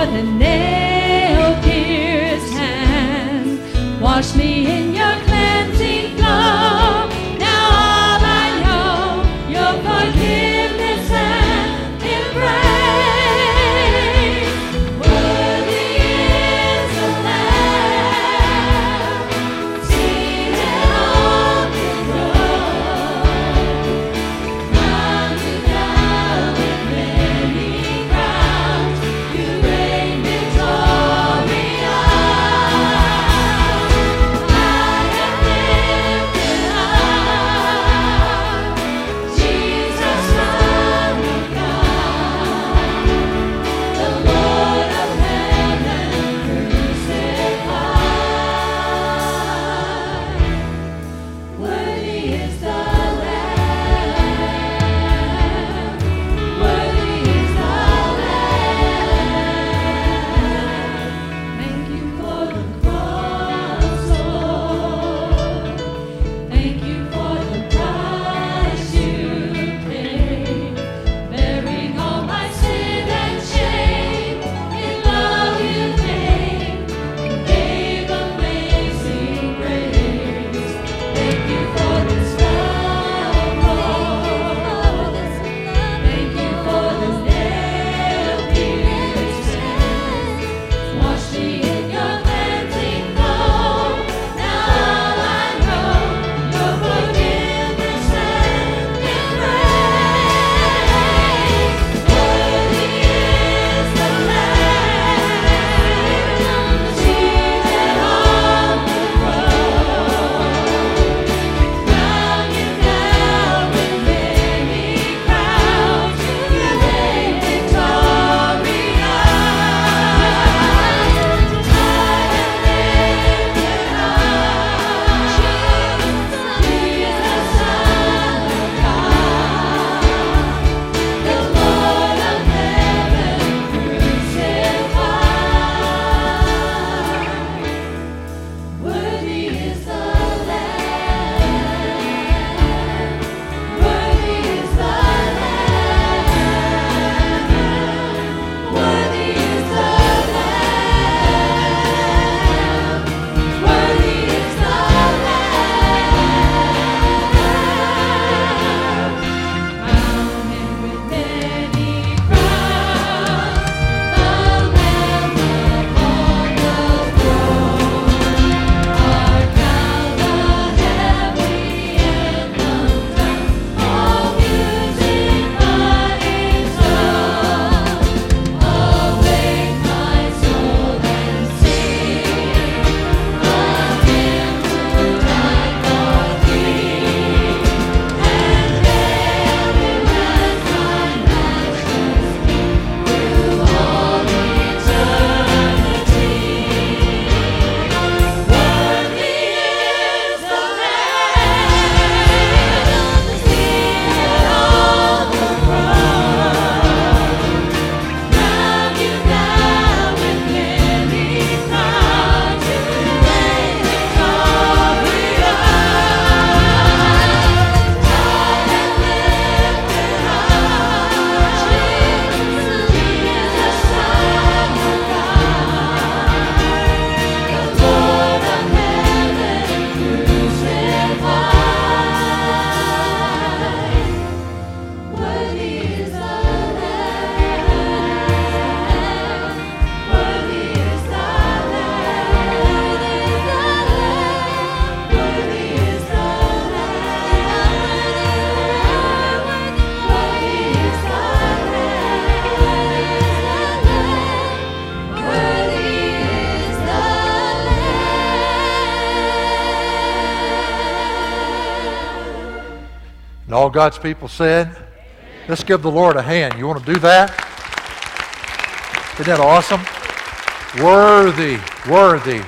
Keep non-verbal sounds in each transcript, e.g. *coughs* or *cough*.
you for all God's people said, Let's give the Lord a hand. You want to do that? Isn't that awesome? Worthy, worthy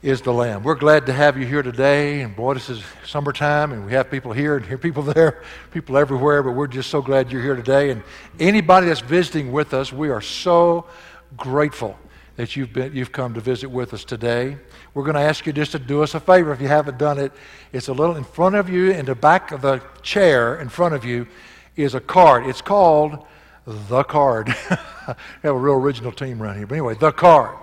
is the Lamb. We're glad to have you here today. And boy, this is summertime, and we have people here and here *laughs* people there, people everywhere. But we're just so glad you're here today. And anybody that's visiting with us, we are so grateful that you've been you've come to visit with us today. We're going to ask you just to do us a favor if you haven't done it. It's a little in front of you, in the back of the chair in front of you, is a card. It's called the card. *laughs* we have a real original team around here. But anyway, the card.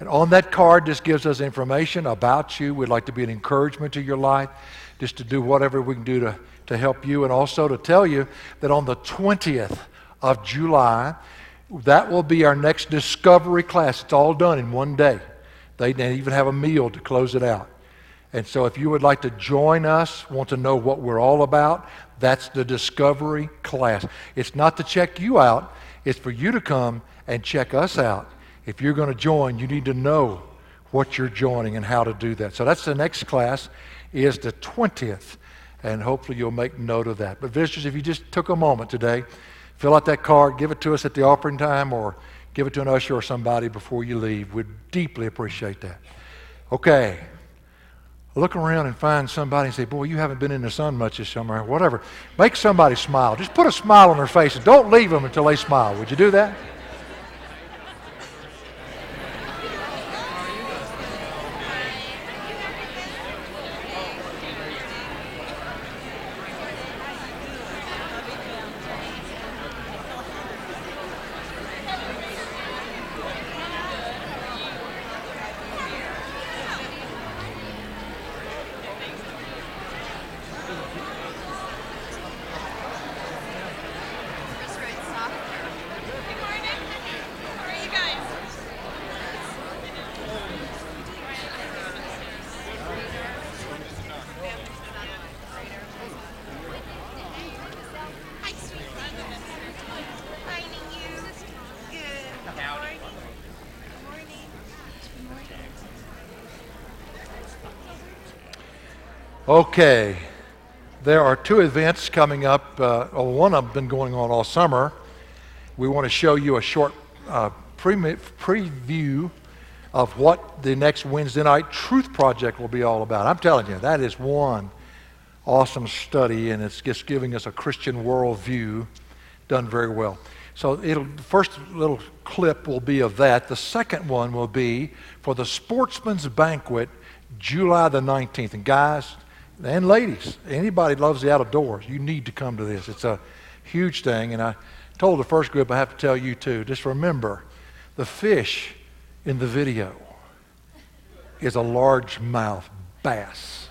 And on that card just gives us information about you. We'd like to be an encouragement to your life, just to do whatever we can do to, to help you, and also to tell you that on the 20th of July, that will be our next discovery class. It's all done in one day. They, even have a meal to close it out. And so, if you would like to join us, want to know what we're all about, that's the discovery class. It's not to check you out, it's for you to come and check us out. If you're going to join, you need to know what you're joining and how to do that. So that's the next class is the 20th, and hopefully you'll make note of that. But visitors, if you just took a moment today, fill out that card, give it to us at the offering time, or give it to an usher or somebody before you leave. We'd deeply appreciate that. Okay. Look around and find somebody and say, Boy, you haven't been in the sun much this summer, whatever. Make somebody smile. Just put a smile on their face and don't leave them until they smile. Would you do that? Okay. There are two events coming up. Uh, one of them been going on all summer. We want to show you a short uh, pre- preview of what the next Wednesday night Truth Project will be all about. I'm telling you, that is one awesome study, and it's just giving us a Christian worldview done very well. So the first little clip will be of that. The second one will be for the Sportsman's Banquet, July the 19th. And guys, and ladies, anybody loves the outdoors, you need to come to this. It's a huge thing. And I told the first group, I have to tell you too, just remember the fish in the video is a largemouth bass.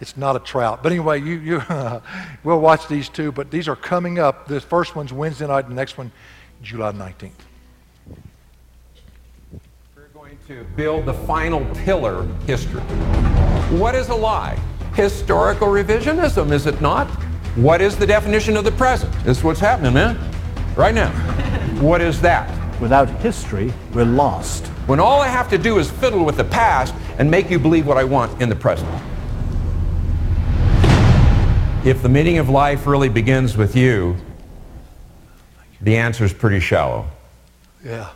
It's not a trout. But anyway, you, you *laughs* we'll watch these two, but these are coming up. The first one's Wednesday night, the next one, July 19th. We're going to build the final pillar history. What is a lie? Historical revisionism, is it not? What is the definition of the present? This is what's happening, man. Right now. *laughs* What is that? Without history, we're lost. When all I have to do is fiddle with the past and make you believe what I want in the present. If the meaning of life really begins with you, the answer is pretty shallow. Yeah.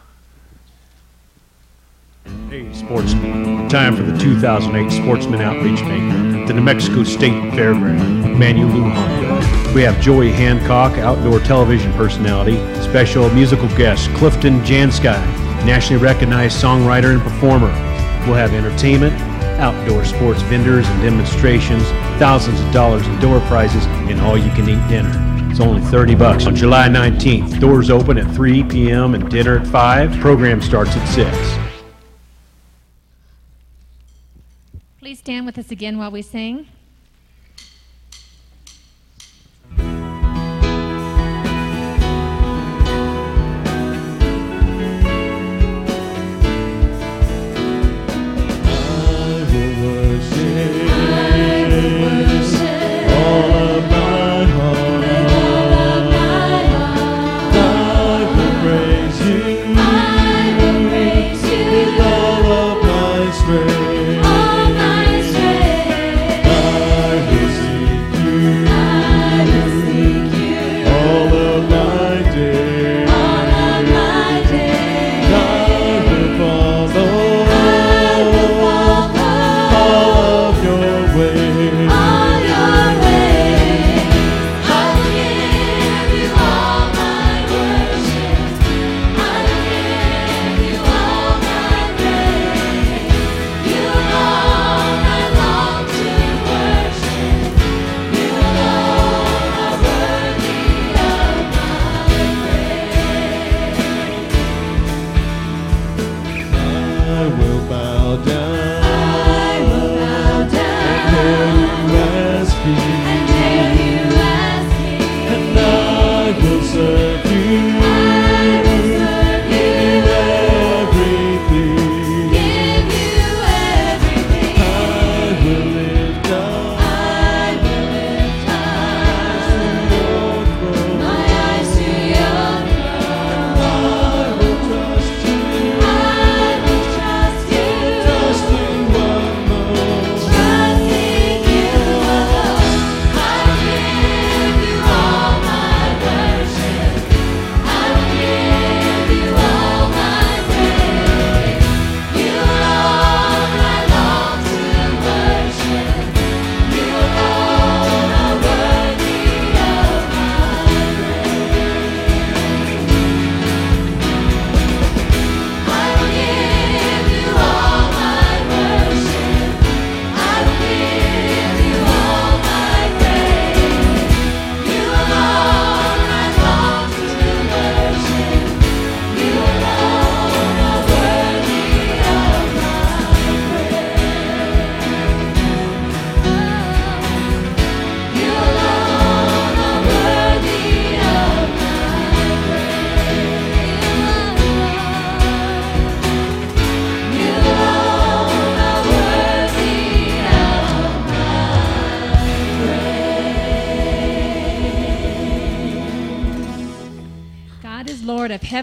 Hey, sportsmen. Time for the 2008 Sportsman Outreach Maker at the New Mexico State Fairground, Manuel Lujan. We have Joey Hancock, outdoor television personality, special musical guest Clifton Jansky, nationally recognized songwriter and performer. We'll have entertainment, outdoor sports vendors and demonstrations, thousands of dollars in door prizes, and all you can eat dinner. It's only 30 bucks on July 19th. Doors open at 3 p.m. and dinner at 5. Program starts at 6. Please stand with us again while we sing.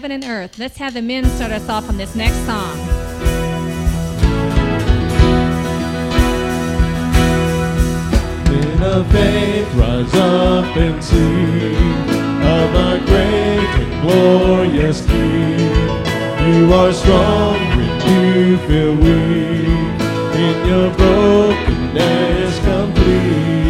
heaven and earth. Let's have the men start us off on this next song. In a faith, rise up and see of a great and glorious King. You are strong when you feel weak, in your brokenness complete.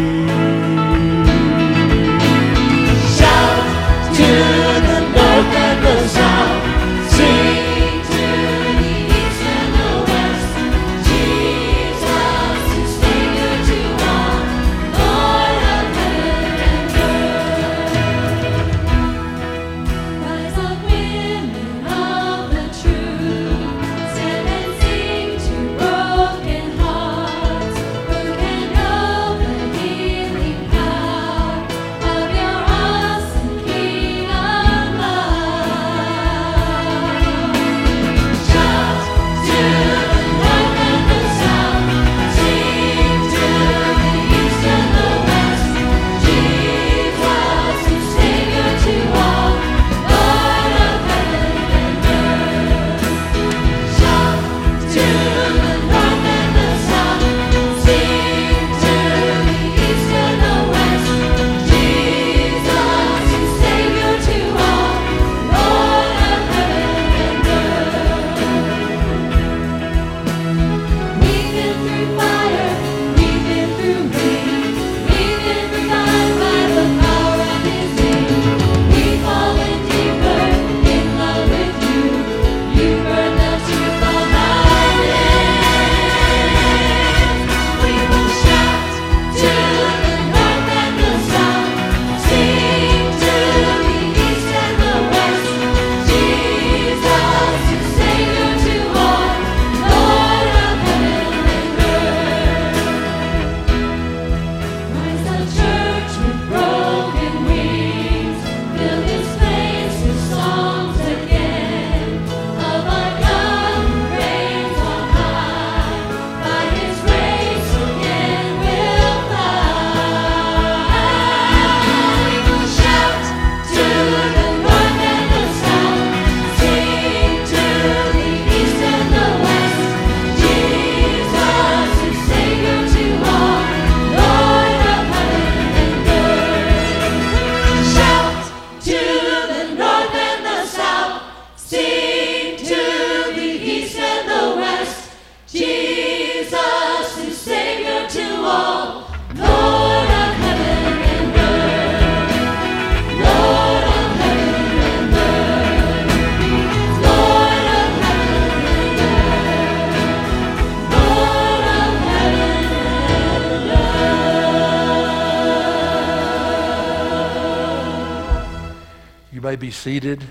seated.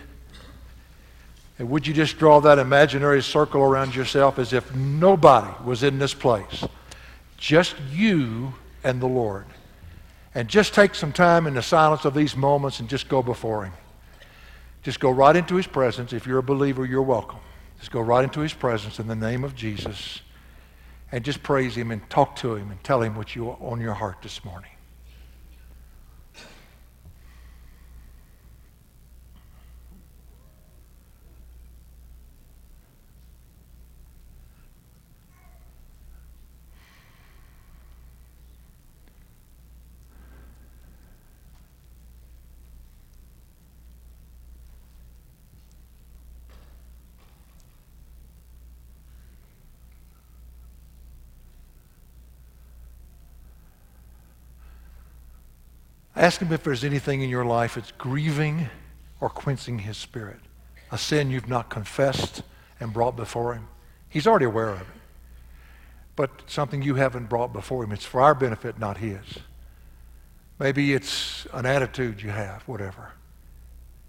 And would you just draw that imaginary circle around yourself as if nobody was in this place? Just you and the Lord. And just take some time in the silence of these moments and just go before Him. Just go right into His presence. If you're a believer, you're welcome. Just go right into His presence in the name of Jesus and just praise Him and talk to Him and tell Him what you on your heart this morning. Ask him if there's anything in your life that's grieving or quenching his spirit. A sin you've not confessed and brought before him. He's already aware of it. But something you haven't brought before him. It's for our benefit, not his. Maybe it's an attitude you have, whatever.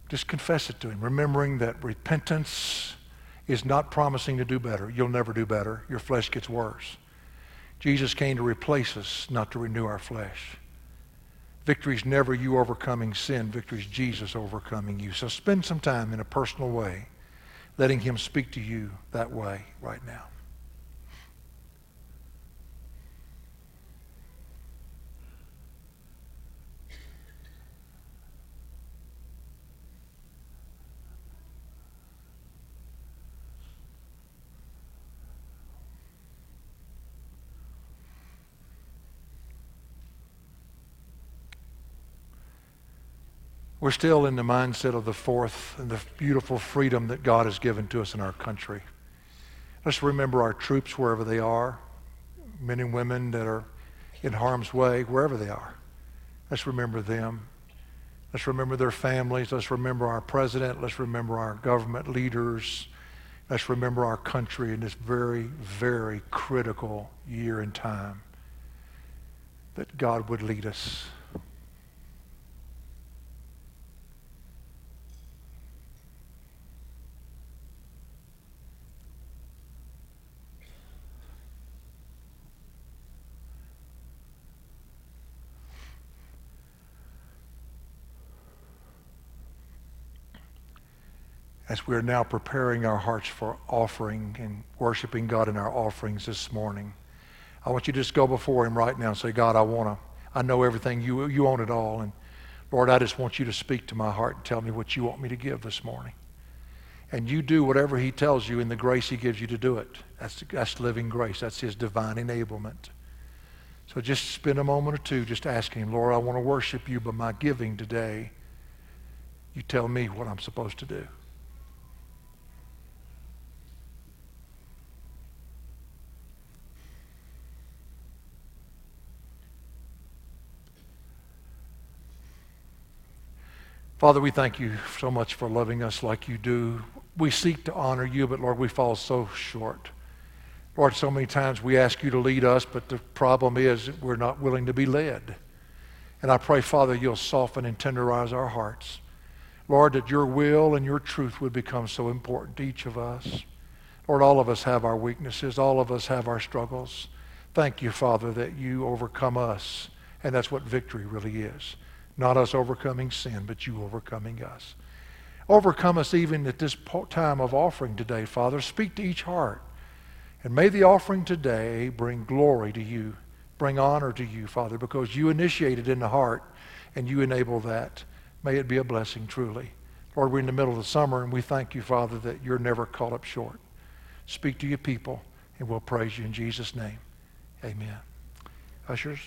Just confess it to him, remembering that repentance is not promising to do better. You'll never do better. Your flesh gets worse. Jesus came to replace us, not to renew our flesh. Victory is never you overcoming sin. Victory is Jesus overcoming you. So spend some time in a personal way, letting him speak to you that way right now. We're still in the mindset of the fourth and the beautiful freedom that God has given to us in our country. Let's remember our troops wherever they are, men and women that are in harm's way, wherever they are. Let's remember them. Let's remember their families. Let's remember our president. Let's remember our government leaders. Let's remember our country in this very, very critical year and time that God would lead us. As we are now preparing our hearts for offering and worshiping God in our offerings this morning, I want you to just go before Him right now and say, God, I want to, I know everything. You, you own it all. And Lord, I just want you to speak to my heart and tell me what you want me to give this morning. And you do whatever He tells you in the grace He gives you to do it. That's, that's living grace. That's His divine enablement. So just spend a moment or two just asking Him, Lord, I want to worship you by my giving today. You tell me what I'm supposed to do. Father, we thank you so much for loving us like you do. We seek to honor you, but Lord, we fall so short. Lord, so many times we ask you to lead us, but the problem is we're not willing to be led. And I pray, Father, you'll soften and tenderize our hearts. Lord, that your will and your truth would become so important to each of us. Lord, all of us have our weaknesses. All of us have our struggles. Thank you, Father, that you overcome us. And that's what victory really is. Not us overcoming sin, but you overcoming us. Overcome us even at this time of offering today, Father. Speak to each heart. And may the offering today bring glory to you, bring honor to you, Father, because you initiated in the heart and you enable that. May it be a blessing truly. Lord, we're in the middle of the summer and we thank you, Father, that you're never caught up short. Speak to your people and we'll praise you in Jesus' name. Amen. Ushers.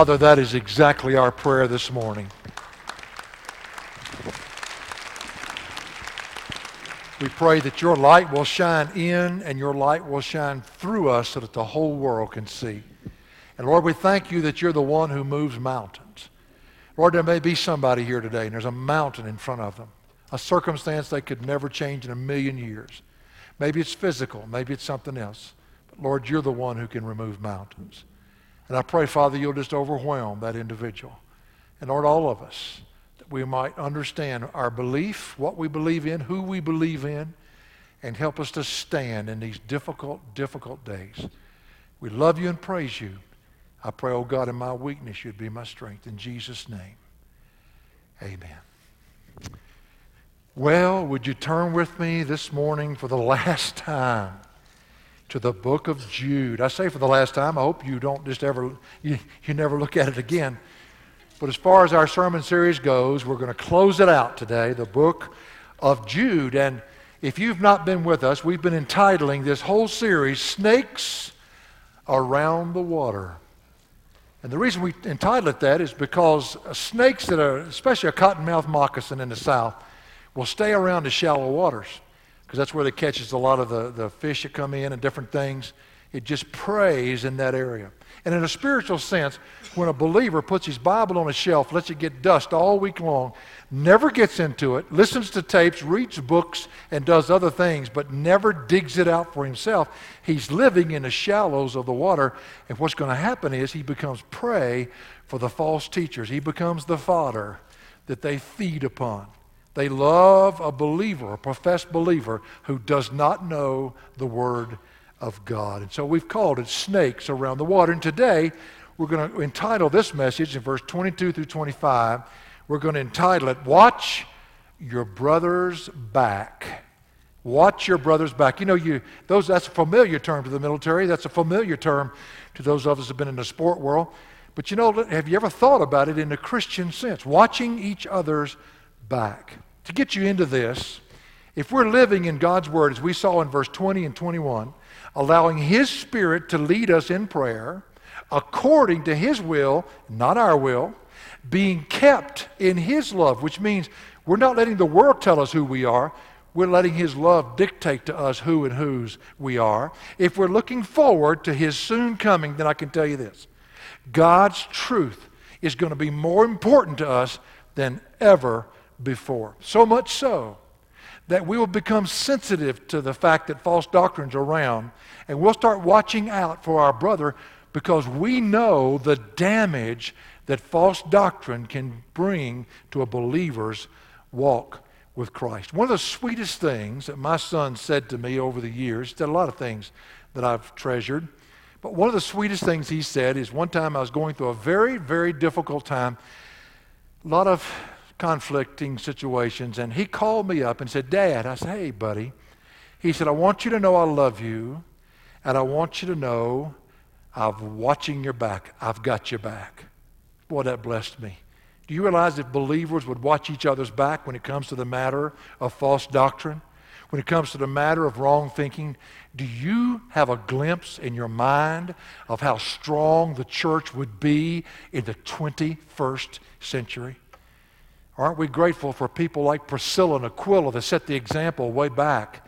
Father, that is exactly our prayer this morning. We pray that your light will shine in and your light will shine through us so that the whole world can see. And Lord, we thank you that you're the one who moves mountains. Lord, there may be somebody here today and there's a mountain in front of them, a circumstance they could never change in a million years. Maybe it's physical, maybe it's something else. But Lord, you're the one who can remove mountains. And I pray, Father, you'll just overwhelm that individual. And Lord, all of us, that we might understand our belief, what we believe in, who we believe in, and help us to stand in these difficult, difficult days. We love you and praise you. I pray, oh God, in my weakness, you'd be my strength. In Jesus' name, amen. Well, would you turn with me this morning for the *laughs* last time to the book of Jude? I say for the last time. I hope you don't just ever, you, you never look at it again. But as far as our sermon series goes, we're going to close it out today, the book of Jude. And if you've not been with us, we've been entitling this whole series, Snakes Around the Water. And the reason we entitle it that is because snakes that are, especially a cottonmouth moccasin in the South, will stay around the shallow waters because that's where they catches a lot of the, the fish that come in and different things. It just preys in that area. And in a spiritual sense, when a believer puts his Bible on a shelf, lets it get dust all week long, never gets into it, listens to tapes, reads books, and does other things, but never digs it out for himself, he's living in the shallows of the water. And what's going to happen is he becomes prey for the false teachers. He becomes the fodder that they feed upon. They love a believer, a professed believer, who does not know the Word of God. And so we've called it Snakes Around the Water. And today, we're going to entitle this message in verse 22 through 25, we're going to entitle it, Watch Your Brother's Back. Watch your brother's back. You know, you those that's a familiar term to the military. That's a familiar term to those of us who've been in the sport world. But you know, have you ever thought about it in a Christian sense? Watching each other's back. To get you into this, if we're living in God's Word, as we saw in verse 20 and 21, allowing His Spirit to lead us in prayer according to His will, not our will, being kept in His love, which means we're not letting the world tell us who we are. We're letting His love dictate to us who and whose we are. If we're looking forward to His soon coming, then I can tell you this God's truth is going to be more important to us than ever before. So much so that we will become sensitive to the fact that false doctrines are around and we'll start watching out for our brother because we know the damage that false doctrine can bring to a believer's walk with Christ. One of the sweetest things that my son said to me over the years, said a lot of things that I've treasured, but one of the sweetest things he said is one time I was going through a very, very difficult time, a lot of conflicting situations, and he called me up and said, Dad, I said, hey, buddy. He said, I want you to know I love you, and I want you to know I'm watching your back. I've got your back. Boy, that blessed me. Do you realize if believers would watch each other's back when it comes to the matter of false doctrine? When it comes to the matter of wrong thinking, do you have a glimpse in your mind of how strong the church would be in the 21st century? Aren't we grateful for people like Priscilla and Aquila that set the example way back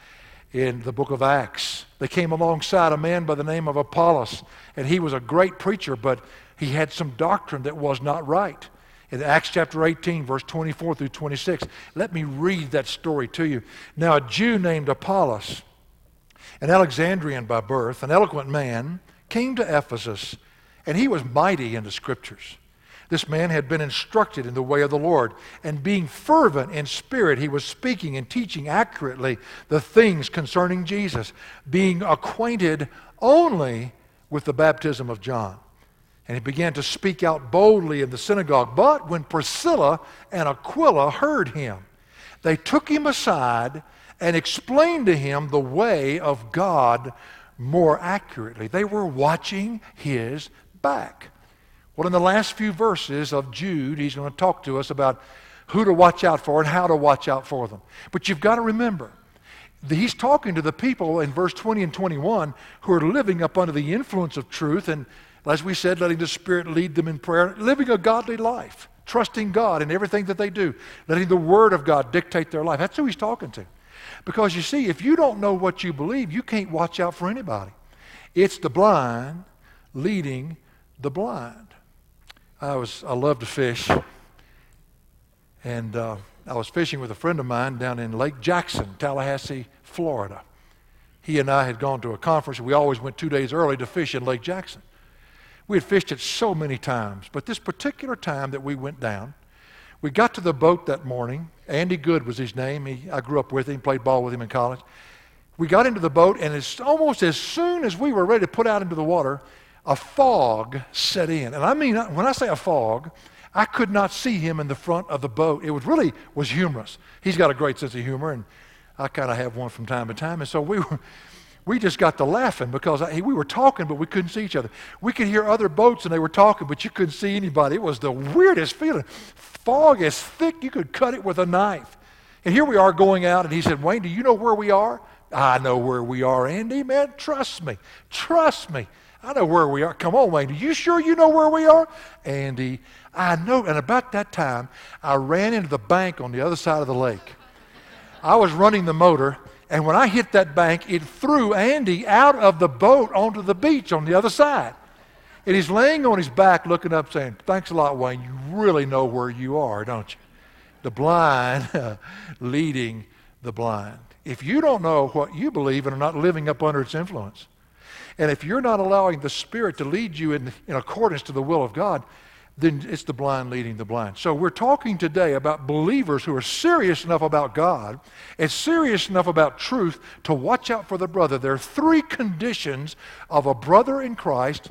in the book of Acts? They came alongside a man by the name of Apollos, and he was a great preacher, but he had some doctrine that was not right. In Acts chapter 18, verse 24 through 26, let me read that story to you. Now, a Jew named Apollos, an Alexandrian by birth, an eloquent man, came to Ephesus, and he was mighty in the scriptures this man had been instructed in the way of the Lord, and being fervent in spirit, he was speaking and teaching accurately the things concerning Jesus, being acquainted only with the baptism of John. And he began to speak out boldly in the synagogue. But when Priscilla and Aquila heard him, they took him aside and explained to him the way of God more accurately. They were watching his back. Well, in the last few verses of Jude, he's going to talk to us about who to watch out for and how to watch out for them. But you've got to remember, he's talking to the people in verse 20 and 21 who are living up under the influence of truth and As we said, letting the Spirit lead them in prayer, living a godly life, trusting God in everything that they do, letting the Word of God dictate their life. That's who he's talking to. Because you see, if you don't know what you believe, you can't watch out for anybody. It's the blind leading the blind. I was I love to fish, and uh, I was fishing with a friend of mine down in Lake Jackson, Tallahassee, Florida. He and I had gone to a conference. We always went two days early to fish in Lake Jackson. We had fished it so many times, but this particular time that we went down, we got to the boat that morning. Andy Good was his name. He, I grew up with him, played ball with him in college. We got into the boat, and it's almost as soon as we were ready to put out into the water, a fog set in. And I mean, when I say a fog, I could not see him in the front of the boat. It was really was humorous. He's got a great sense of humor, and I kind of have one from time to time. And so we were, we just got to laughing because I, we were talking, but we couldn't see each other. We could hear other boats and they were talking, but you couldn't see anybody. It was the weirdest feeling. Fog as thick you could cut it with a knife. And here we are going out, and he said, Wayne, do you know where we are? I know where we are, Andy, man. Trust me. Trust me. I know where we are. Come on, Wayne. Are you sure you know where we are? Andy, I know. And about that time, I ran into the bank on the other side of the lake. I was running the motor, and when I hit that bank, it threw Andy out of the boat onto the beach on the other side. And he's laying on his back looking up saying, Thanks a lot, Wayne. You really know where you are, don't you? The blind *laughs* leading the blind. If you don't know what you believe and are not living up under its influence, and if you're not allowing the Spirit to lead you in, in accordance to the will of God, then it's the blind leading the blind. So we're talking today about believers who are serious enough about God and serious enough about truth to watch out for the brother. There are three conditions of a brother in Christ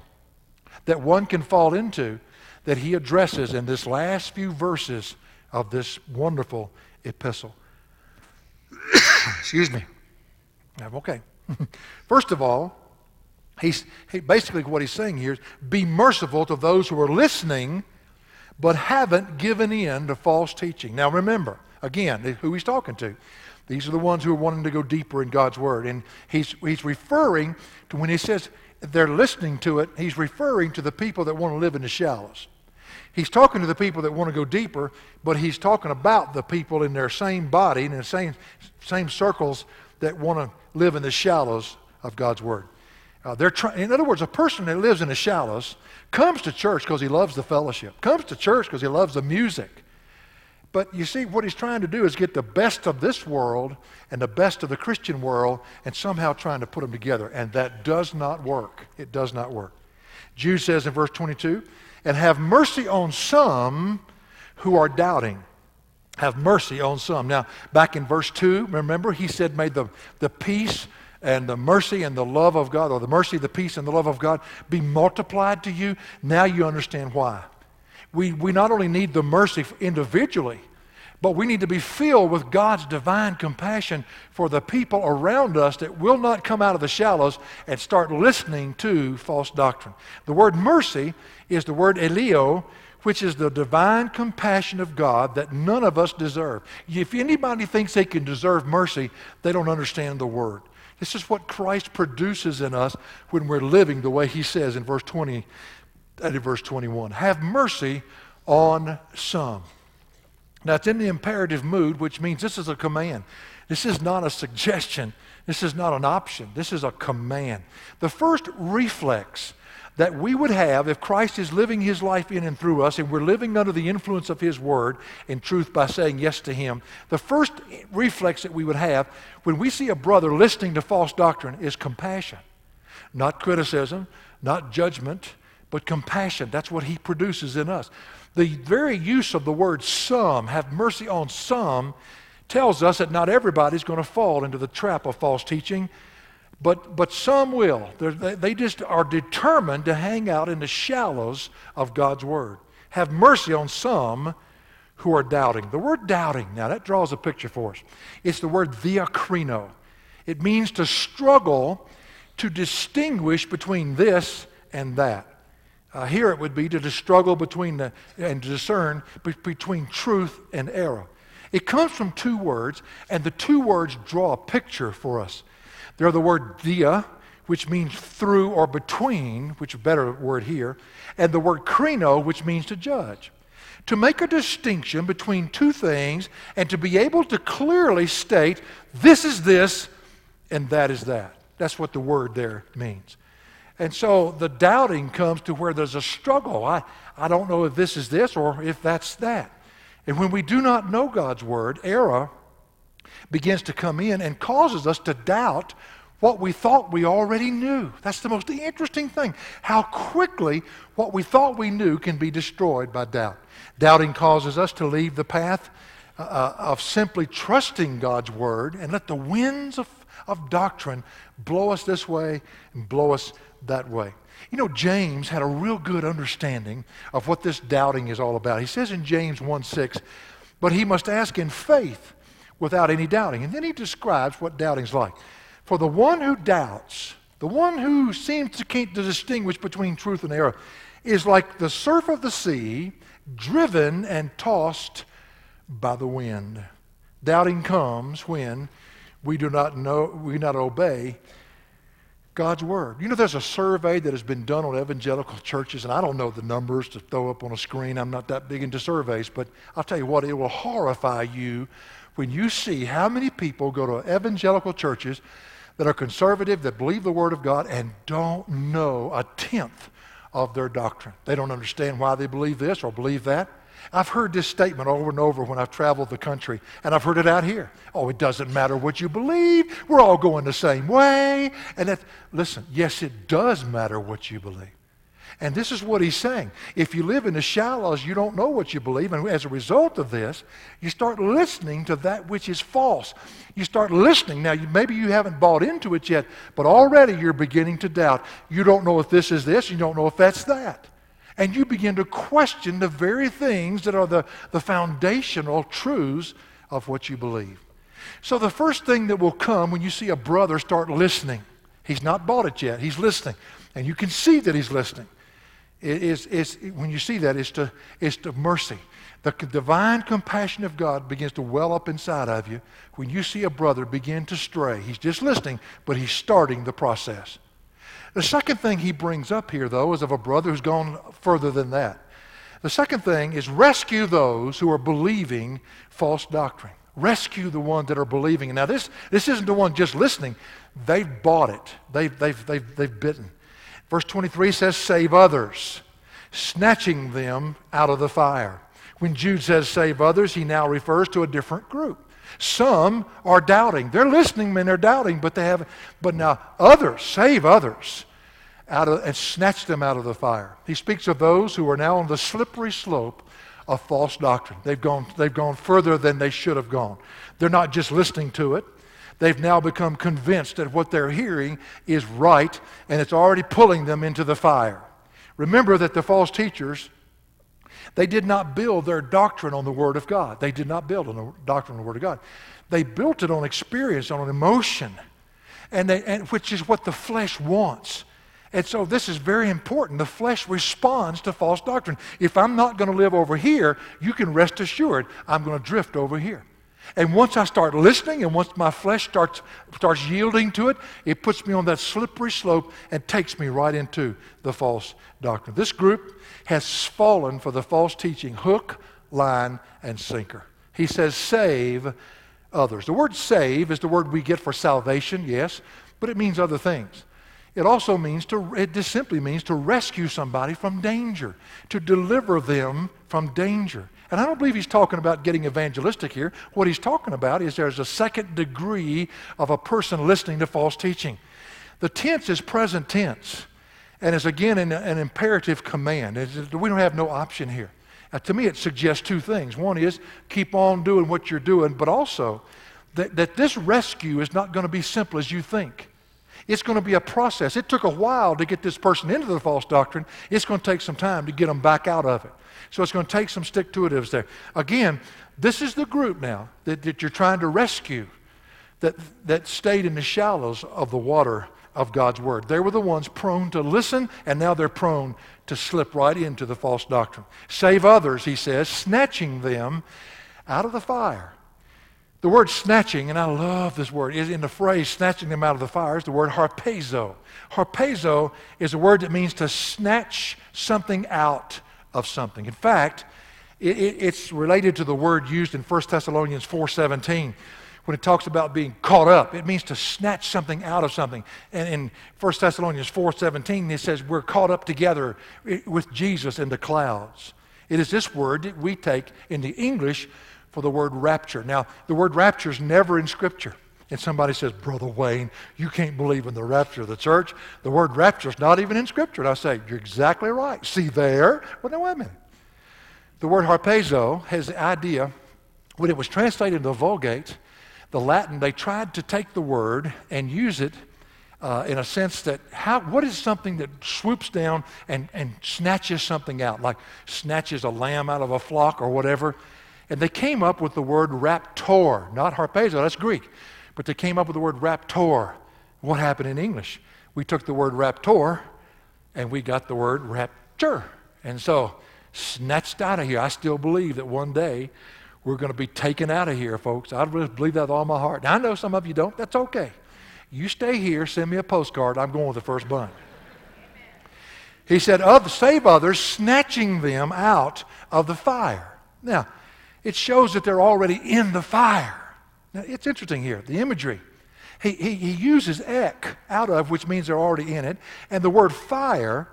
that one can fall into that he addresses in this last few verses of this wonderful epistle. *coughs* Excuse me. I'm okay. *laughs* First of all, he's he, basically what he's saying here is be merciful to those who are listening but haven't given in to false teaching. Now remember, again, who he's talking to. These are the ones who are wanting to go deeper in God's Word. And he's, he's referring to when he says they're listening to it, he's referring to the people that want to live in the shallows. He's talking to the people that want to go deeper, but he's talking about the people in their same body, and in the same, same circles that want to live in the shallows of God's Word. Uh, they're try- in other words, a person that lives in the shallows comes to church because he loves the fellowship, comes to church because he loves the music. But you see, what he's trying to do is get the best of this world and the best of the Christian world and somehow trying to put them together. And that does not work. It does not work. Jude says in verse 22 and have mercy on some who are doubting. Have mercy on some. Now, back in verse 2, remember, he said, May the, the peace and the mercy and the love of God, or the mercy, the peace, and the love of God be multiplied to you. Now you understand why. We, we not only need the mercy individually, but we need to be filled with God's divine compassion for the people around us that will not come out of the shallows and start listening to false doctrine. The word mercy is the word elio, which is the divine compassion of God that none of us deserve. If anybody thinks they can deserve mercy, they don't understand the word. This is what Christ produces in us when we're living the way he says in verse 20 and in verse 21. Have mercy on some. Now, it's in the imperative mood, which means this is a command. This is not a suggestion. This is not an option. This is a command. The first reflex that we would have if Christ is living his life in and through us and we're living under the influence of his word in truth by saying yes to him, the first reflex that we would have when we see a brother listening to false doctrine is compassion. Not criticism, not judgment, but compassion. That's what he produces in us. The very use of the word some, have mercy on some, tells us that not everybody's going to fall into the trap of false teaching, but, but some will. They're, they just are determined to hang out in the shallows of God's Word. Have mercy on some who are doubting. The word doubting, now that draws a picture for us. It's the word diakrino. It means to struggle to distinguish between this and that. Uh, here it would be to struggle between the, and discern be, between truth and error. It comes from two words, and the two words draw a picture for us. They're the word dia, which means through or between, which is a better word here, and the word krino, which means to judge. To make a distinction between two things and to be able to clearly state this is this and that is that. That's what the word there means. And so the doubting comes to where there's a struggle. I, I don't know if this is this or if that's that. And when we do not know God's word, error begins to come in and causes us to doubt what we thought we already knew. That's the most interesting thing. How quickly what we thought we knew can be destroyed by doubt. Doubting causes us to leave the path uh, uh of simply trusting God's word and let the winds of, of doctrine blow us this way and blow us that way. You know, James had a real good understanding of what this doubting is all about. He says in James 1 6, but he must ask in faith without any doubting. And then he describes what doubting's like. For the one who doubts, the one who seems to can't distinguish between truth and error, is like the surf of the sea, driven and tossed by the wind. Doubting comes when we do not know, we not obey God's Word. You know, there's a survey that has been done on evangelical churches, and I don't know the numbers to throw up on a screen. I'm not that big into surveys, but I'll tell you what, it will horrify you when you see how many people go to evangelical churches that are conservative, that believe the Word of God, and don't know a tenth of their doctrine. They don't understand why they believe this or believe that. I've heard this statement over and over when I've traveled the country, and I've heard it out here. Oh, it doesn't matter what you believe. We're all going the same way. And that, listen, yes, it does matter what you believe. And this is what he's saying. If you live in the shallows, you don't know what you believe. And as a result of this, you start listening to that which is false. You start listening. Now, you, maybe you haven't bought into it yet, but already you're beginning to doubt. You don't know if this is this, you don't know if that's that. And you begin to question the very things that are the, the foundational truths of what you believe. So, the first thing that will come when you see a brother start listening, he's not bought it yet, he's listening. And you can see that he's listening is, is when you see that, it's to, it's to mercy. The divine compassion of God begins to well up inside of you when you see a brother begin to stray. He's just listening, but he's starting the process. The second thing he brings up here, though, is of a brother who's gone further than that. The second thing is rescue those who are believing false doctrine. Rescue the ones that are believing. Now, this, this isn't the one just listening. They've bought it, they've, they've, they've, they've bitten. Verse 23 says, Save others, snatching them out of the fire. When Jude says save others, he now refers to a different group. Some are doubting. They're listening and they're doubting, but they have but now others, save others out of and snatch them out of the fire. He speaks of those who are now on the slippery slope of false doctrine. They've gone, they've gone further than they should have gone. They're not just listening to it, they've now become convinced that what they're hearing is right and it's already pulling them into the fire. Remember that the false teachers, they did not build their doctrine on the Word of God. They did not build on the doctrine on the Word of God. They built it on experience, on emotion, and, they, and which is what the flesh wants. And so this is very important. The flesh responds to false doctrine. If I'm not going to live over here, you can rest assured I'm going to drift over here. And once I start listening and once my flesh starts, starts yielding to it, it puts me on that slippery slope and takes me right into the false doctrine. This group has fallen for the false teaching hook, line, and sinker. He says, save others. The word save is the word we get for salvation, yes, but it means other things. It also means to, it just simply means to rescue somebody from danger, to deliver them from danger. And I don't believe he's talking about getting evangelistic here. What he's talking about is there's a second degree of a person listening to false teaching. The tense is present tense, and is again an, an imperative command. It's, we don't have no option here. Now, to me, it suggests two things. One is keep on doing what you're doing, but also that, that this rescue is not going to be simple as you think. It's going to be a process. It took a while to get this person into the false doctrine. It's going to take some time to get them back out of it. So it's going to take some stick to itives there. Again, this is the group now that, that you're trying to rescue that, that stayed in the shallows of the water of God's Word. They were the ones prone to listen, and now they're prone to slip right into the false doctrine. Save others, he says, snatching them out of the fire. The word snatching, and I love this word, is in the phrase snatching them out of the fire, is the word harpazo. Harpazo is a word that means to snatch something out of something. In fact, it, it, it's related to the word used in 1 Thessalonians 4.17 when it talks about being caught up. It means to snatch something out of something. And in 1 Thessalonians 4.17, it says we're caught up together with Jesus in the clouds. It is this word that we take in the English for the word rapture. Now, the word rapture is never in Scripture. And somebody says, Brother Wayne, you can't believe in the rapture of the church. The word rapture is not even in Scripture. And I say, You're exactly right. See there? Well, now, wait a minute. The word harpazo has the idea, when it was translated into the Vulgate, the Latin, they tried to take the word and use it uh, in a sense that how, what is something that swoops down and, and snatches something out, like snatches a lamb out of a flock or whatever. And they came up with the word raptor, not harpazo, that's Greek. But they came up with the word raptor. What happened in English? We took the word raptor and we got the word rapture. And so, snatched out of here. I still believe that one day we're going to be taken out of here, folks. I really believe that with all my heart. Now, I know some of you don't. That's okay. You stay here, send me a postcard. I'm going with the first bunch. He said, of save others, snatching them out of the fire. Now, it shows that they're already in the fire. Now, it's interesting here, the imagery. He, he, he uses ek, out of, which means they're already in it. And the word fire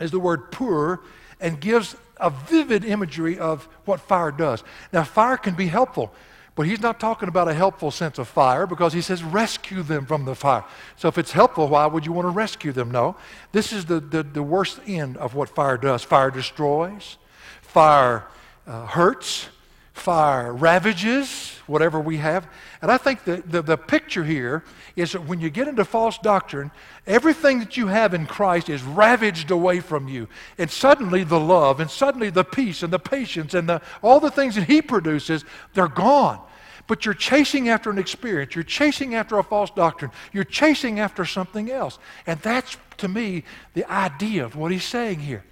is the word pur and gives a vivid imagery of what fire does. Now, fire can be helpful, but he's not talking about a helpful sense of fire because he says rescue them from the fire. So, if it's helpful, why would you want to rescue them? No. This is the, the, the worst end of what fire does fire destroys, fire uh, hurts, fire ravages whatever we have. And I think the, the, the, picture here is that when you get into false doctrine, everything that you have in Christ is ravaged away from you. And suddenly the love, and suddenly the peace, and the patience, and the, all the things that He produces, they're gone. But you're chasing after an experience. You're chasing after a false doctrine. You're chasing after something else. And that's, to me, the idea of what he's saying here.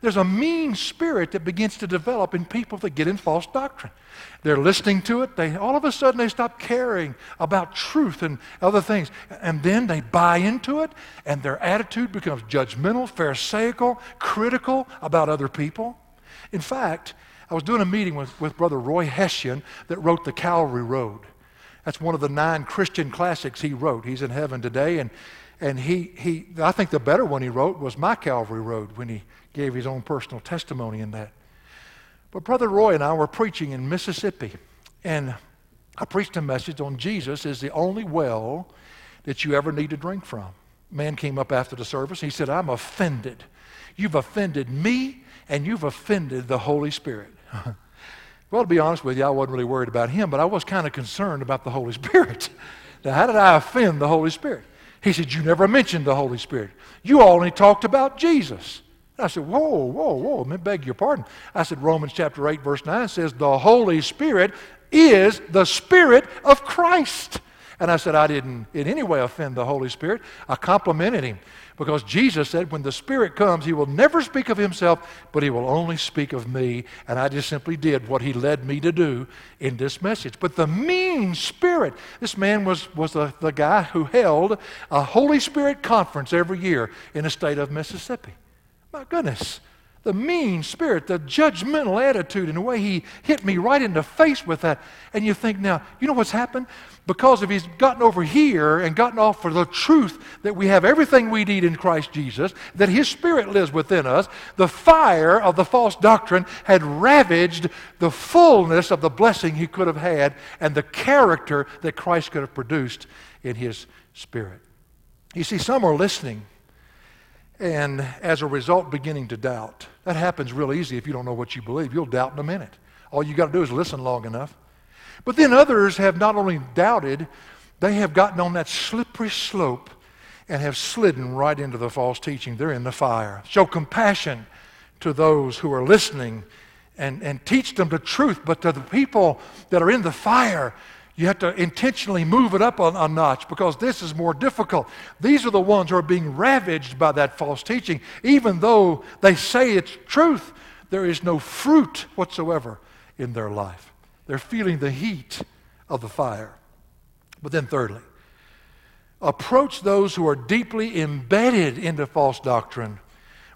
There's a mean spirit that begins to develop in people that get in false doctrine. They're listening to it. They all of a sudden they stop caring about truth and other things, and then they buy into it, and their attitude becomes judgmental, pharisaical, critical about other people. In fact, I was doing a meeting with, with Brother Roy Hession that wrote the Calvary Road. That's one of the nine Christian classics he wrote. He's in heaven today, and and he, he I think the better one he wrote was My Calvary Road when he gave his own personal testimony in that. But Brother Roy and I were preaching in Mississippi, and I preached a message on Jesus is the only well that you ever need to drink from. Man came up after the service. He said, I'm offended. You've offended me, and you've offended the Holy Spirit. *laughs* well, to be honest with you, I wasn't really worried about him, but I was kind of concerned about the Holy *laughs* Spirit. now, how did I offend the Holy Spirit? He said, You never mentioned the Holy Spirit. You only talked about Jesus. I said, Whoa, whoa, whoa, I beg your pardon. I said, Romans chapter 8, verse 9 says, The Holy Spirit is the Spirit of Christ. And I said, I didn't in any way offend the Holy Spirit. I complimented him because Jesus said, when the Spirit comes, he will never speak of himself, but he will only speak of me. And I just simply did what he led me to do in this message. But the mean spirit, this man was, was the, the guy who held a Holy Spirit conference every year in the state of Mississippi. My goodness the mean spirit, the judgmental attitude, and the way he hit me right in the face with that. And you think, now, you know what's happened? Because if he's gotten over here and gotten off for the truth that we have everything we need in Christ Jesus, that his spirit lives within us, the fire of the false doctrine had ravaged the fullness of the blessing he could have had and the character that Christ could have produced in his spirit. You see, some are listening and as a result beginning to doubt. That happens real easy if you don't know what you believe. You'll doubt in a minute. All you got to do is listen long enough. But then others have not only doubted, they have gotten on that slippery slope and have slidden right into the false teaching. They're in the fire. Show compassion to those who are listening and, and teach them the truth. But to the people that are in the fire, you have to intentionally move it up a, a, notch because this is more difficult. These are the ones who are being ravaged by that false teaching. Even though they say it's truth, there is no fruit whatsoever in their life. They're feeling the heat of the fire. But then, thirdly, approach those who are deeply embedded into false doctrine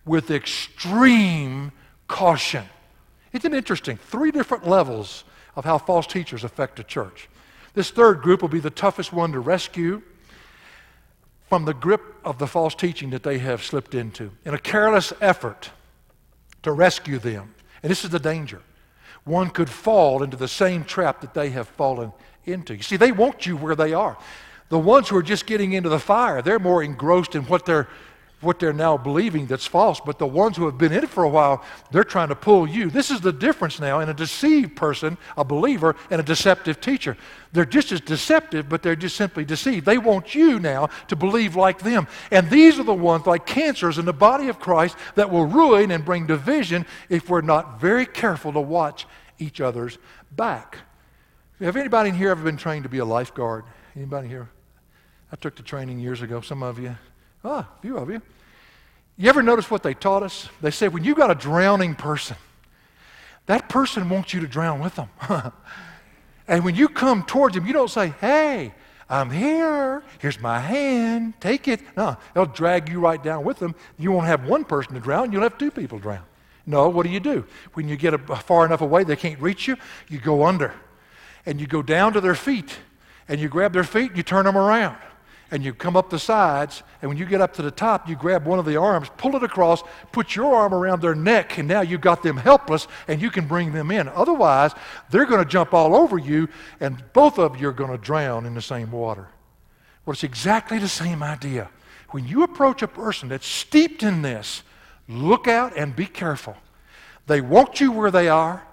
with extreme caution. Isn't it interesting? Three different levels of how false teachers affect a church. This third group will be the toughest one to rescue from the grip of the false teaching that they have slipped into in a careless effort to rescue them. And this is the danger. One could fall into the same trap that they have fallen into. You see, they want you where they are. The ones who are just getting into the fire, they're more engrossed in what they're what they're now believing that's false, but the ones who have been in it for a while, they're trying to pull you. This is the difference now in a deceived person, a believer, and a deceptive teacher. They're just as deceptive, but they're just simply deceived. They want you now to believe like them. And these are the ones, like cancers in the body of Christ, that will ruin and bring division if we're not very careful to watch each other's back. Have anybody in here ever been trained to be a lifeguard? Anybody here? I took the training years ago, some of you. Ah, a few of you. You ever notice what they taught us? They said when you got a drowning person, that person wants you to drown with them. *laughs* and when you come towards them, you don't say, hey, I'm here. Here's my hand. Take it. No, they'll drag you right down with them. You won't have one person to drown, you'll have two people drown. No, what do you do? When you get a, far enough away they can't reach you, you go under. And you go down to their feet. And you grab their feet and you turn them around and you come up the sides, and when you get up to the top, you grab one of the arms, pull it across, put your arm around their neck, and now you've got them helpless, and you can bring them in. Otherwise, they're going to jump all over you, and both of you are going to drown in the same water. Well, it's exactly the same idea. When you approach a person that's steeped in this, look out and be careful. They want you where they are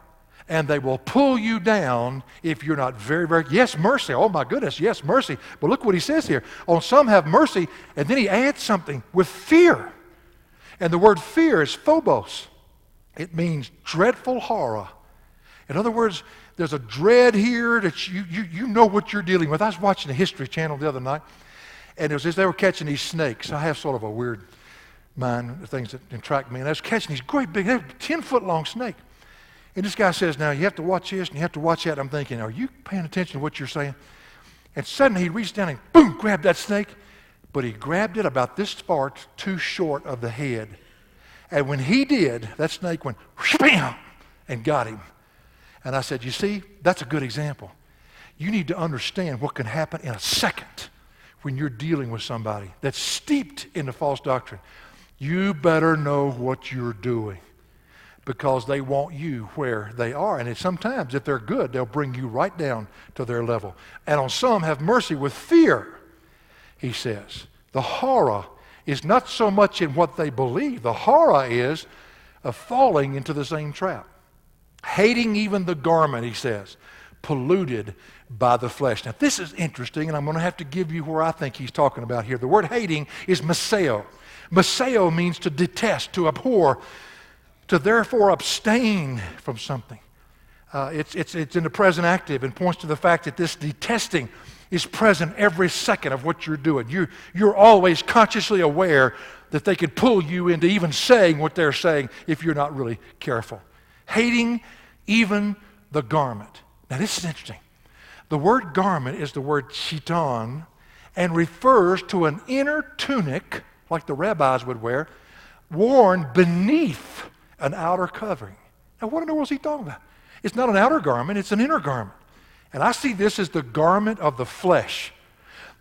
and they will pull you down if you're not very, very. Yes, mercy. Oh my goodness, yes, mercy. But look what he says here. On some have mercy, and then he adds something with fear. And the word fear is phobos, it means dreadful horror. In other words, there's a dread here that you, you, you know what you're dealing with. I was watching the History Channel the other night, and it was as they were catching these snakes. I have sort of a weird mind, the things that attract me. And I was catching these great big, 10 foot long snake. And this guy says, Now you have to watch this and you have to watch that. I'm thinking, Are you paying attention to what you're saying? And suddenly he reached down and boom, grabbed that snake. But he grabbed it about this far, too short of the head. And when he did, that snake went bam and got him. And I said, You see, that's a good example. You need to understand what can happen in a second when you're dealing with somebody that's steeped in the false doctrine. You better know what you're doing because they want you where they are. And sometimes, if they're good, they'll bring you right down to their level. And on some, have mercy with fear, he says. The horror is not so much in what they believe, the horror is of falling into the same trap. Hating even the garment, he says, polluted by the flesh. Now, this is interesting, and I'm going to have to give you where I think he's talking about here. The word hating is meseo. Meseo means to detest, to abhor, to therefore abstain from something. Uh, it's, it's, it's in the present active and points to the fact that this detesting is present every second of what you're doing. You, you're always consciously aware that they could pull you into even saying what they're saying if you're not really careful. Hating even the garment. Now, this is interesting. The word garment is the word chiton and refers to an inner tunic, like the rabbis would wear, worn beneath an outer covering. Now, what in the world is he talking about? It's not an outer garment, it's an inner garment. And I see this as the garment of the flesh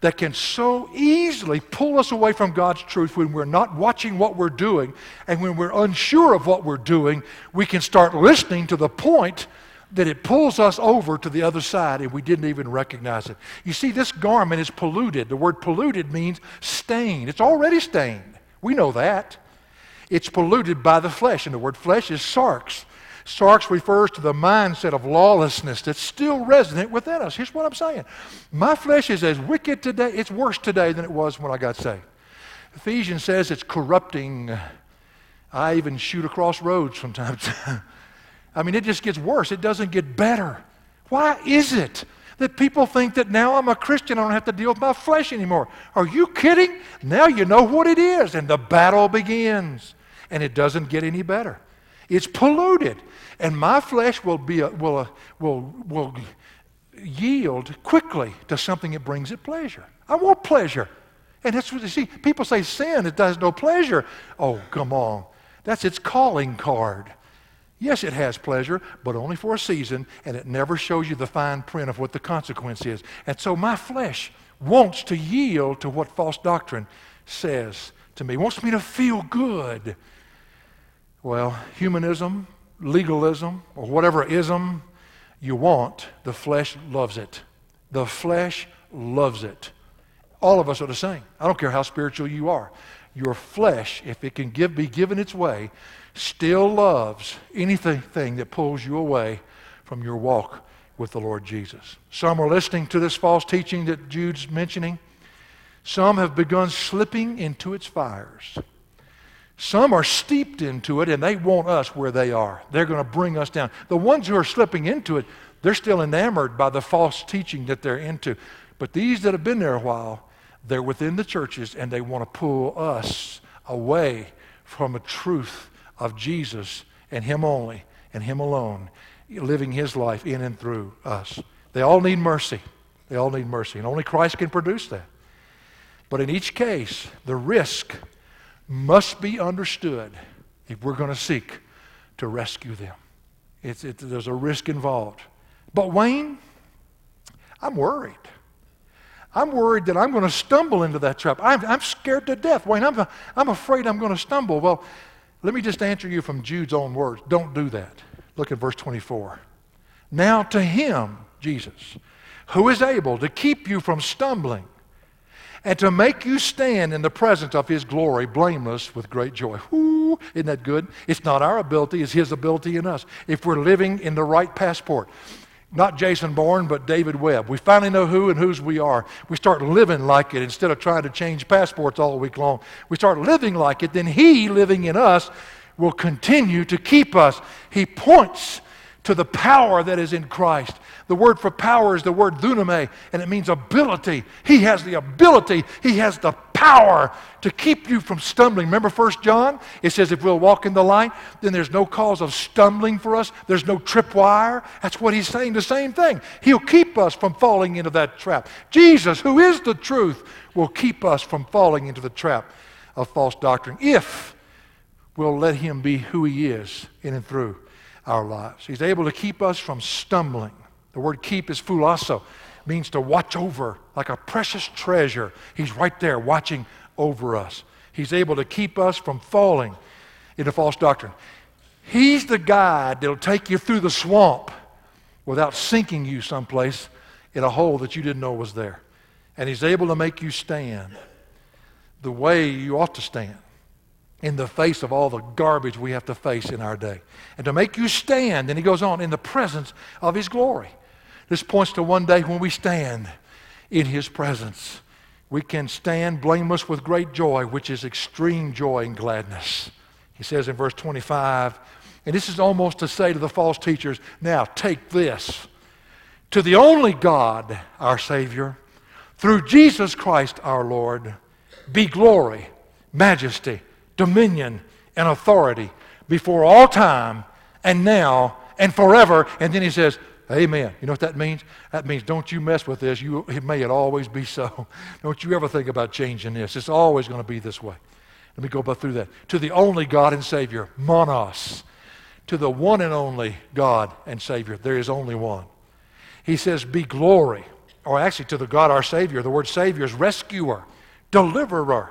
that can so easily pull us away from God's truth when we're not watching what we're doing and when we're unsure of what we're doing. We can start listening to the point that it pulls us over to the other side and we didn't even recognize it. You see, this garment is polluted. The word polluted means stained, it's already stained. We know that. It's polluted by the flesh, and the word flesh is sarx. Sarx refers to the mindset of lawlessness that's still resonant within us. Here's what I'm saying My flesh is as wicked today, it's worse today than it was when I got saved. Ephesians says it's corrupting. I even shoot across roads time. *laughs* I mean, it just gets worse. It doesn't get better. Why is it that people think that now I'm a Christian, I don't have to deal with my flesh anymore? Are you kidding? Now you know what it is, and the battle begins and it doesn't get any better. It's polluted. And my flesh will be a, will, a, will, will yield quickly to something that brings it pleasure. I want pleasure. And that's what you see. People say sin, it does no pleasure. Oh, come on. That's its calling card. Yes, it has pleasure, but only for a season, and it never shows you the fine print of what the consequence is. And so my flesh wants to yield to what false doctrine says to me, wants me to feel good. Well, humanism, legalism, or whatever ism you want, the flesh loves it. The flesh loves it. All of us are the same. I don't care how spiritual you are. Your flesh, if it can give, be given its way, still loves anything that pulls you away from your walk with the Lord Jesus. Some are listening to this false teaching that Jude's mentioning. Some have begun slipping into its fires. Some are steeped into it and they want us where they are. They're going to bring us down. The ones who are slipping into it, they're still enamored by the false teaching that they're into. But these that have been there a while, they're within the churches and they want to pull us away from a truth of Jesus and Him only and Him alone, living His life in and through us. They all need mercy. They all need mercy. And only Christ can produce that. But in each case, the risk must be understood if we're going to seek to rescue them. It's, it, there's a risk involved. But Wayne, I'm worried. I'm worried that I'm going to stumble into that trap. I'm, I'm scared to death. Wayne, I'm, I'm afraid I'm going to stumble. Well, let me just answer you from Jude's own words. Don't do that. Look at verse 24. Now to him, Jesus, who is able to keep you from stumbling and to make you stand in the presence of his glory blameless with great joy. Whoo, isn't that good? It's not our ability, it's his ability in us. If we're living in the right passport. Not Jason Bourne, but David Webb. We finally know who and whose we are. We start living like it instead of trying to change passports all week long. We start living like it, then He living in us will continue to keep us. He points to the power that is in Christ. The word for power is the word duname, and it means ability. He has the ability, He has the power to keep you from stumbling. Remember 1 John? It says, if we'll walk in the light, then there's no cause of stumbling for us. There's no tripwire. That's what He's saying, the same thing. He'll keep us from falling into that trap. Jesus, who is the truth, will keep us from falling into the trap of false doctrine if we'll let Him be who He is in and through our lives. He's able to keep us from stumbling. The word keep is phulasso, means to watch over like a precious treasure. He's right there watching over us. He's able to keep us from falling into false doctrine. He's the guide that'll take you through the swamp without sinking you someplace in a hole that you didn't know was there. And He's able to make you stand the way you ought to stand in the face of all the garbage we have to face in our day. And to make you stand, and he goes on, in the presence of his glory. This points to one day when we stand in his presence. We can stand blameless with great joy, which is extreme joy and gladness. He says in verse 25, and this is almost to say to the false teachers, now take this. To the only God, our Savior, through Jesus Christ our Lord, be glory, majesty, dominion, and authority before all time and now and forever. And then he says, Amen. You know what that means? That means don't you mess with this. You, may it always be so. *laughs* Don't you ever think about changing this. It's always going to be this way. Let me go back through that. To the only God and Savior, monos. To the one and only God and Savior, there is only one. He says, be glory. Or actually, to the God our Savior. The word Savior is rescuer, deliverer,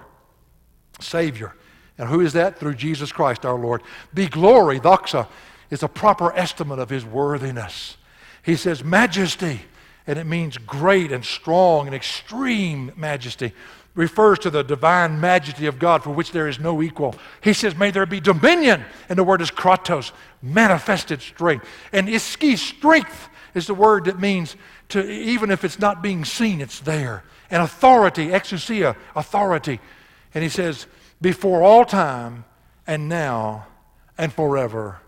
Savior. And who is that? Through Jesus Christ our Lord. Be glory, doxa, is a proper estimate of his worthiness. He says majesty, and it means great and strong and extreme majesty. Refers to the divine majesty of God for which there is no equal. He says, May there be dominion, and the word is kratos, manifested strength. And iski, strength, is the word that means to, even if it's not being seen, it's there. And authority, exousia, authority. And he says, before all time and now and forever.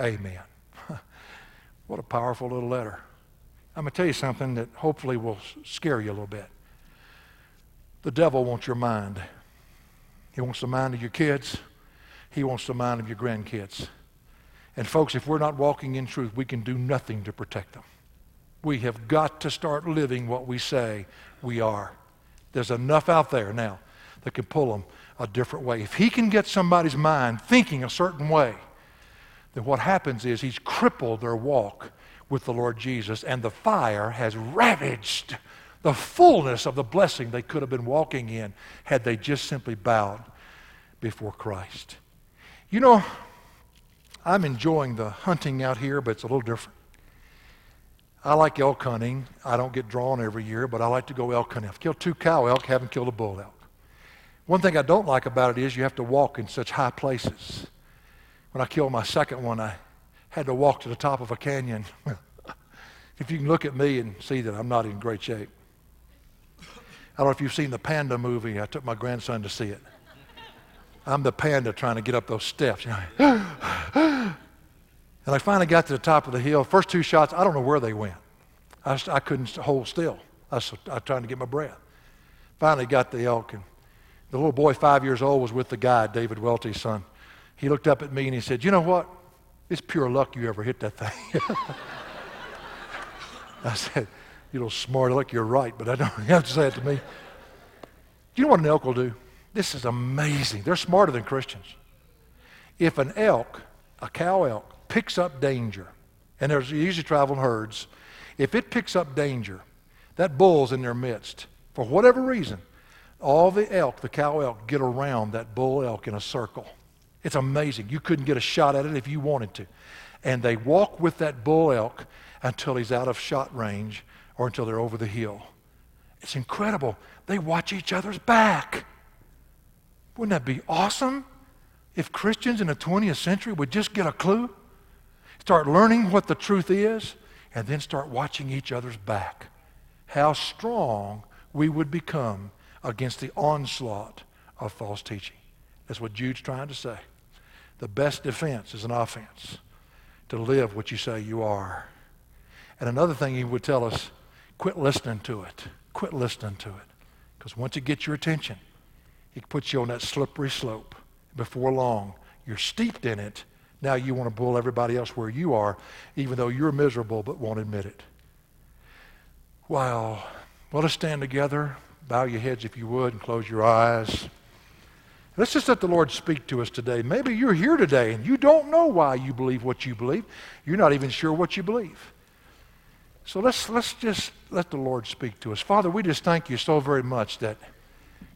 Amen. *laughs* what a powerful little letter. I'm going to tell you something that hopefully will scare you a little bit. The devil wants your mind. He wants the mind of your kids. He wants the mind of your grandkids. And folks, if we're not walking in truth, we can do nothing to protect them. We have got to start living what we say we are. There's enough out there now that can pull them a different way. If he can get somebody's mind thinking a certain way, then what happens is he's crippled their walk with the Lord Jesus, and the fire has ravaged the fullness of the blessing they could have been walking in had they just simply bowed before Christ. You know, I'm enjoying the hunting out here, but it's a little different. I like elk hunting. I don't get drawn every year, but I like to go elk hunting. I've killed two cow elk, haven't killed a bull elk. One thing I don't like about it is you have to walk in such high places. When I killed my second one, I had to walk to the top of a canyon. *laughs* if you can look at me and see that I'm not in great shape. I don't know if you've seen the Panda movie. I took my grandson to see it. I'm the panda trying to get up those steps. And I finally got to the top of the hill. First two shots, I don't know where they went. I, I couldn't hold still. I was, I was trying to get my breath. Finally got the elk, and the little boy, five years old, was with the guide, David Welty's son. He looked up at me and he said, You know what? It's pure luck you ever hit that thing. *laughs* I said, You little smart aleck, you're right, but I don't you *laughs* have to say it to me. Do you know what an elk will do? This is amazing. They're smarter than Christians. If an elk, a cow elk, picks up danger, and there's usually traveling herds, if it picks up danger, that bull's in their midst. For whatever reason, all the elk, the cow elk, get around that bull elk in a circle. It's amazing. You couldn't get a shot at it if you wanted to. And they walk with that bull elk until he's out of shot range or until they're over the hill. It's incredible. They watch each other's back. Wouldn't that be awesome if Christians in the 20th century would just get a clue, start learning what the truth is, and then start watching each other's back? How strong we would become against the onslaught of false teaching. That's what Jude's trying to say. The best defense is an offense to live what you say you are. And another thing he would tell us quit listening to it. Quit listening to it. Because once it gets your attention, it puts you on that slippery slope. Before long, you're steeped in it. Now you want to pull everybody else where you are, even though you're miserable but won't admit it. Wow. Well, let's stand together. Bow your heads if you would and close your eyes. Let's just let the Lord speak to us today. Maybe you're here today and you don't know why you believe what you believe. You're not even sure what you believe. So let's, let's just let the Lord speak to us. Father, we just thank you so very much that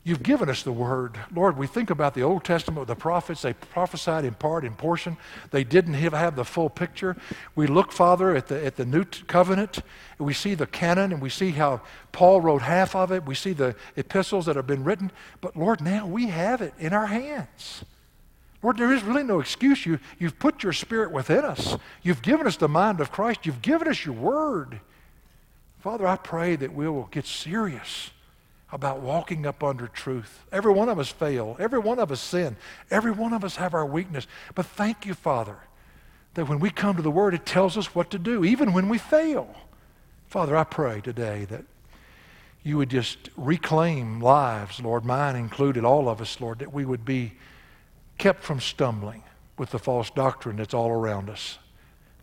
You've given us the word. Lord, we think about the Old Testament the prophets. They prophesied in part, in portion. They didn't have, have the full picture. We look, Father, at the, at the New Covenant, and we see the canon, and we see how Paul wrote half of it. We see the epistles that have been written. But Lord, now we have it in our hands. Lord, there is really no excuse. You, you've put your spirit within us. You've given us the mind of Christ. You've given us your word. Father, I pray that we will get serious about walking up under truth. Every one of us fail. Every one of us sin. Every one of us have our weakness. But thank you, Father, that when we come to the Word, it tells us what to do, even when we fail. Father, I pray today that you would just reclaim lives, Lord, mine included, all of us, Lord, that we would be kept from stumbling with the false doctrine that's all around us.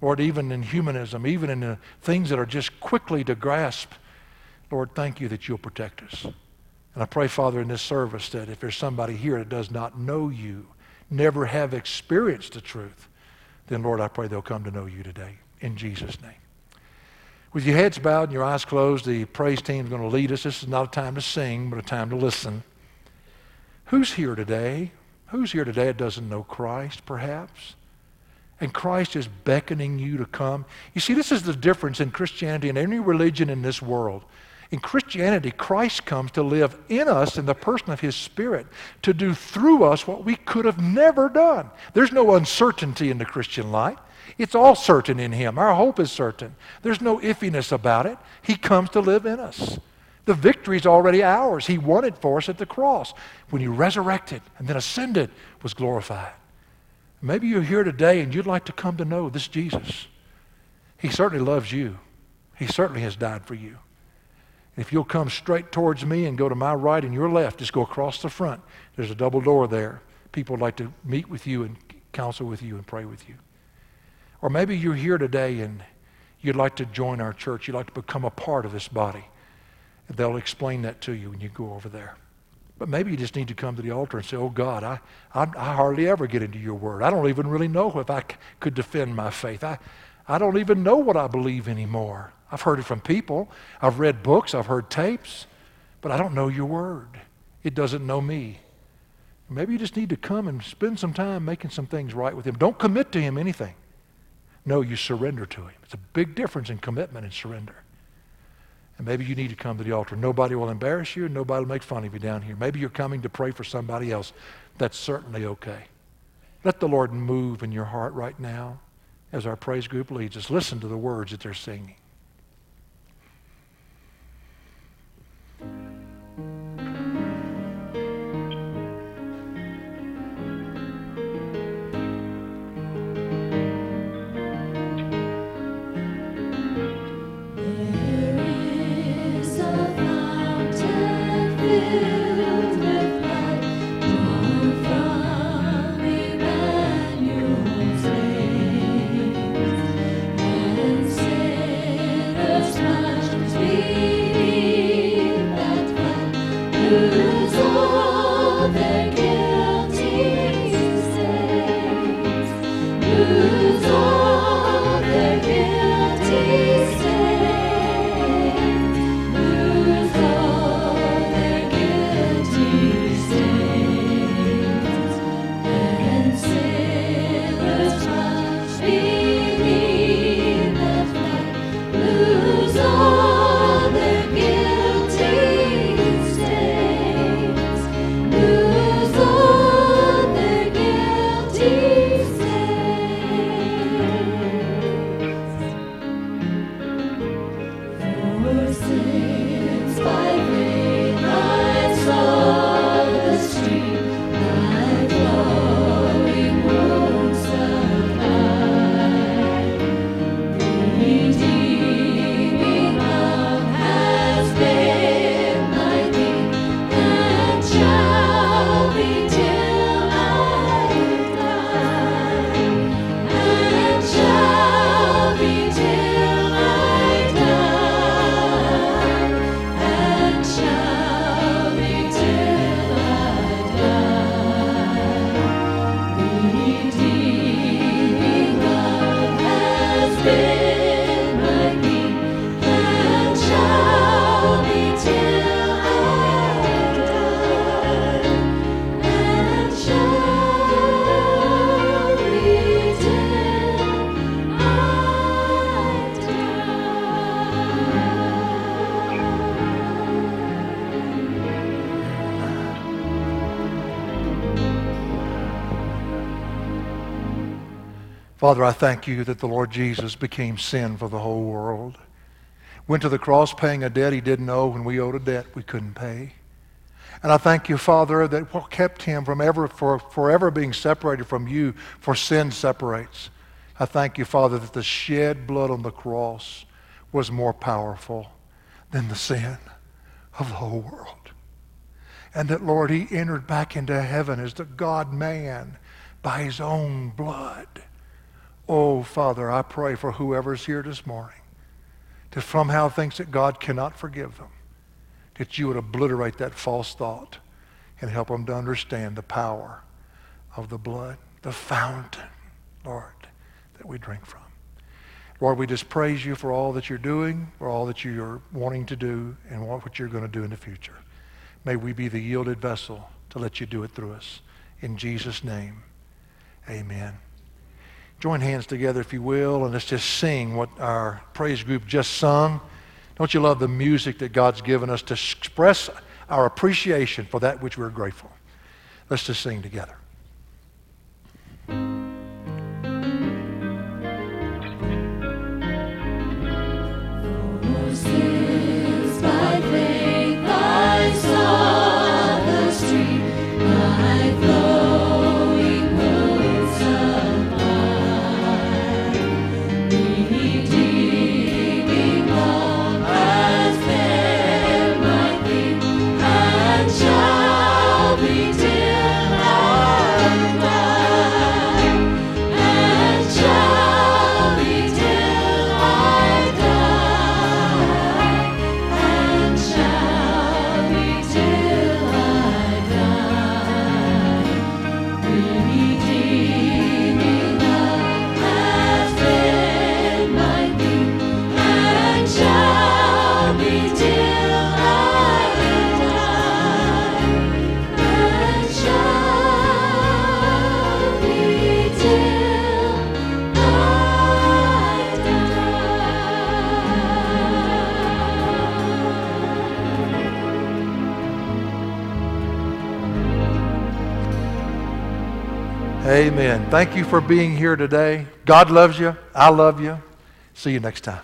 Lord, even in humanism, even in the things that are just quickly to grasp Lord, thank you that you'll protect us. And I pray, Father, in this service that if there's somebody here that does not know you, never have experienced the truth, then, Lord, I pray they'll come to know you today. In Jesus' name. With your heads bowed and your eyes closed, the praise team is going to lead us. This is not a time to sing, but a time to listen. Who's here today? Who's here today that doesn't know Christ, perhaps? And Christ is beckoning you to come. You see, this is the difference in Christianity and any religion in this world. In Christianity, Christ comes to live in us in the person of His Spirit, to do through us what we could have never done. There's no uncertainty in the Christian life. It's all certain in Him. Our hope is certain. There's no iffiness about it. He comes to live in us. The victory is already ours. He won it for us at the cross when He resurrected and then ascended, was glorified. Maybe you're here today and you'd like to come to know this Jesus. He certainly loves you. He certainly has died for you. If you'll come straight towards me and go to my right and your left, just go across the front. There's a double door there. People would like to meet with you and counsel with you and pray with you. Or maybe you're here today and you'd like to join our church, you'd like to become a part of this body, they'll explain that to you when you go over there. But maybe you just need to come to the altar and say, Oh God, I, I, I hardly ever get into your word. I don't even really know if I c- could defend my faith. I, I don't even know what I believe anymore. I've heard it from people, I've read books, I've heard tapes, but I don't know your word. It doesn't know me. Maybe you just need to come and spend some time making some things right with Him. Don't commit to Him anything. No, you surrender to Him. It's a big difference in commitment and surrender. And maybe you need to come to the altar. Nobody will embarrass you, and nobody will make fun of you down here. Maybe you're coming to pray for somebody else. That's certainly okay. Let the Lord move in your heart right now as our praise group leads us. Listen to the words that they're singing. Fountain Father, I thank you that the Lord Jesus became sin for the whole world. Went to the cross paying a debt he didn't owe when we owed a debt we couldn't pay. And I thank you, Father, that what kept him from ever for forever being separated from you, for sin separates. I thank you, Father, that the shed blood on the cross was more powerful than the sin of the whole world. And that, Lord, he entered back into heaven as the God man by his own blood. Oh, Father, I pray for whoever's here this morning that somehow thinks that God cannot forgive them, that you would obliterate that false thought and help them to understand the power of the blood, the fountain, Lord, that we drink from. Lord, we just praise you for all that you're doing, for all that you're wanting to do, and what you're going to do in the future. May we be the yielded vessel to let you do it through us. In Jesus' name, amen. Join hands together, if you will, and let's just sing what our praise group just sung. Don't you love the music that God's given us to express our appreciation for that which we're grateful? Let's just sing together. Amen. Thank you for being here today. God loves you. I love you. See you next time.